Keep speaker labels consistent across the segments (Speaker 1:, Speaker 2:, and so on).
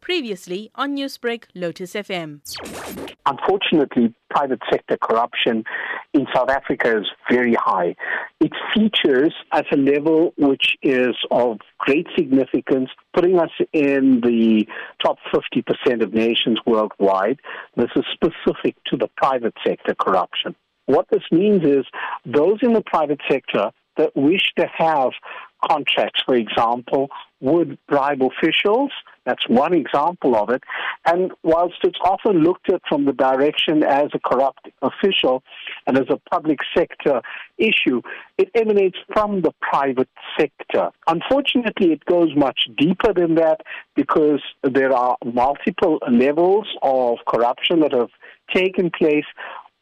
Speaker 1: Previously on Newsbreak, Lotus FM.
Speaker 2: Unfortunately, private sector corruption in South Africa is very high. It features at a level which is of great significance, putting us in the top 50% of nations worldwide. This is specific to the private sector corruption. What this means is those in the private sector that wish to have contracts, for example, would bribe officials. That's one example of it. And whilst it's often looked at from the direction as a corrupt official and as a public sector issue, it emanates from the private sector. Unfortunately, it goes much deeper than that because there are multiple levels of corruption that have taken place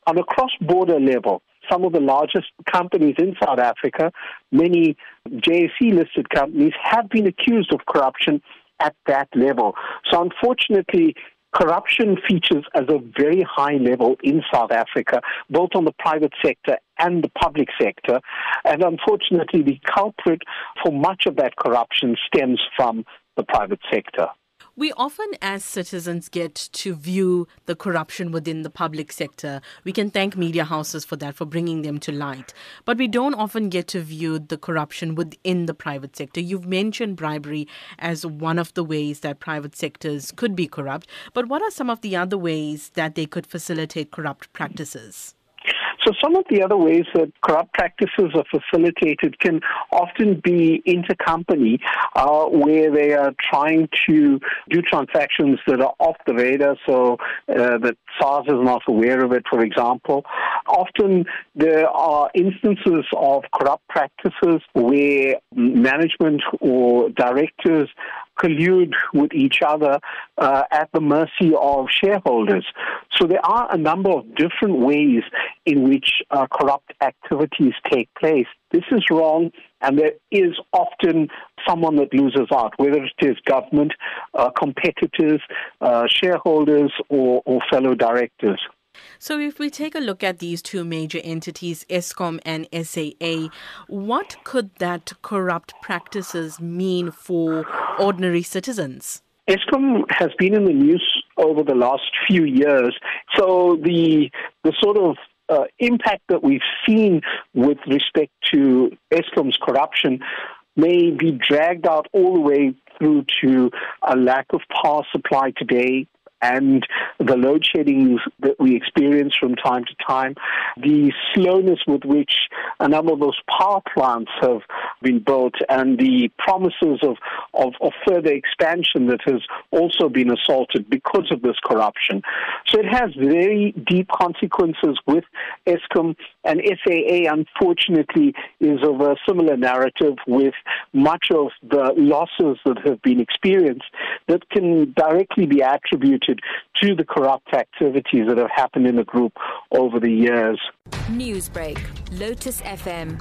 Speaker 2: on a cross border level some of the largest companies in South Africa, many JSE listed companies, have been accused of corruption at that level. So, unfortunately, corruption features as a very high level in South Africa, both on the private sector and the public sector. And unfortunately, the culprit for much of that corruption stems from the private sector.
Speaker 1: We often, as citizens, get to view the corruption within the public sector. We can thank media houses for that, for bringing them to light. But we don't often get to view the corruption within the private sector. You've mentioned bribery as one of the ways that private sectors could be corrupt. But what are some of the other ways that they could facilitate corrupt practices?
Speaker 2: So some of the other ways that corrupt practices are facilitated can often be intercompany, uh, where they are trying to do transactions that are off the radar, so uh, that SARS is not aware of it, for example. Often there are instances of corrupt practices where management or directors collude with each other uh, at the mercy of shareholders. So there are a number of different ways in which uh, corrupt activities take place. This is wrong, and there is often someone that loses out, whether it is government, uh, competitors, uh, shareholders, or, or fellow directors.
Speaker 1: So, if we take a look at these two major entities, Eskom and SAA, what could that corrupt practices mean for ordinary citizens?
Speaker 2: Eskom has been in the news over the last few years. So the the sort of uh, impact that we've seen with respect to Eskom's corruption may be dragged out all the way through to a lack of power supply today, and the load sheddings that we experience from time to time, the slowness with which a number of those power plants have been built, and the promises of, of, of further expansion that has also been assaulted because of this corruption. So it has very deep consequences with Eskom, and SAA, unfortunately, is of a similar narrative with much of the losses that have been experienced that can directly be attributed to the corrupt activities that have happened in the group over the years.
Speaker 3: Newsbreak, Lotus FM,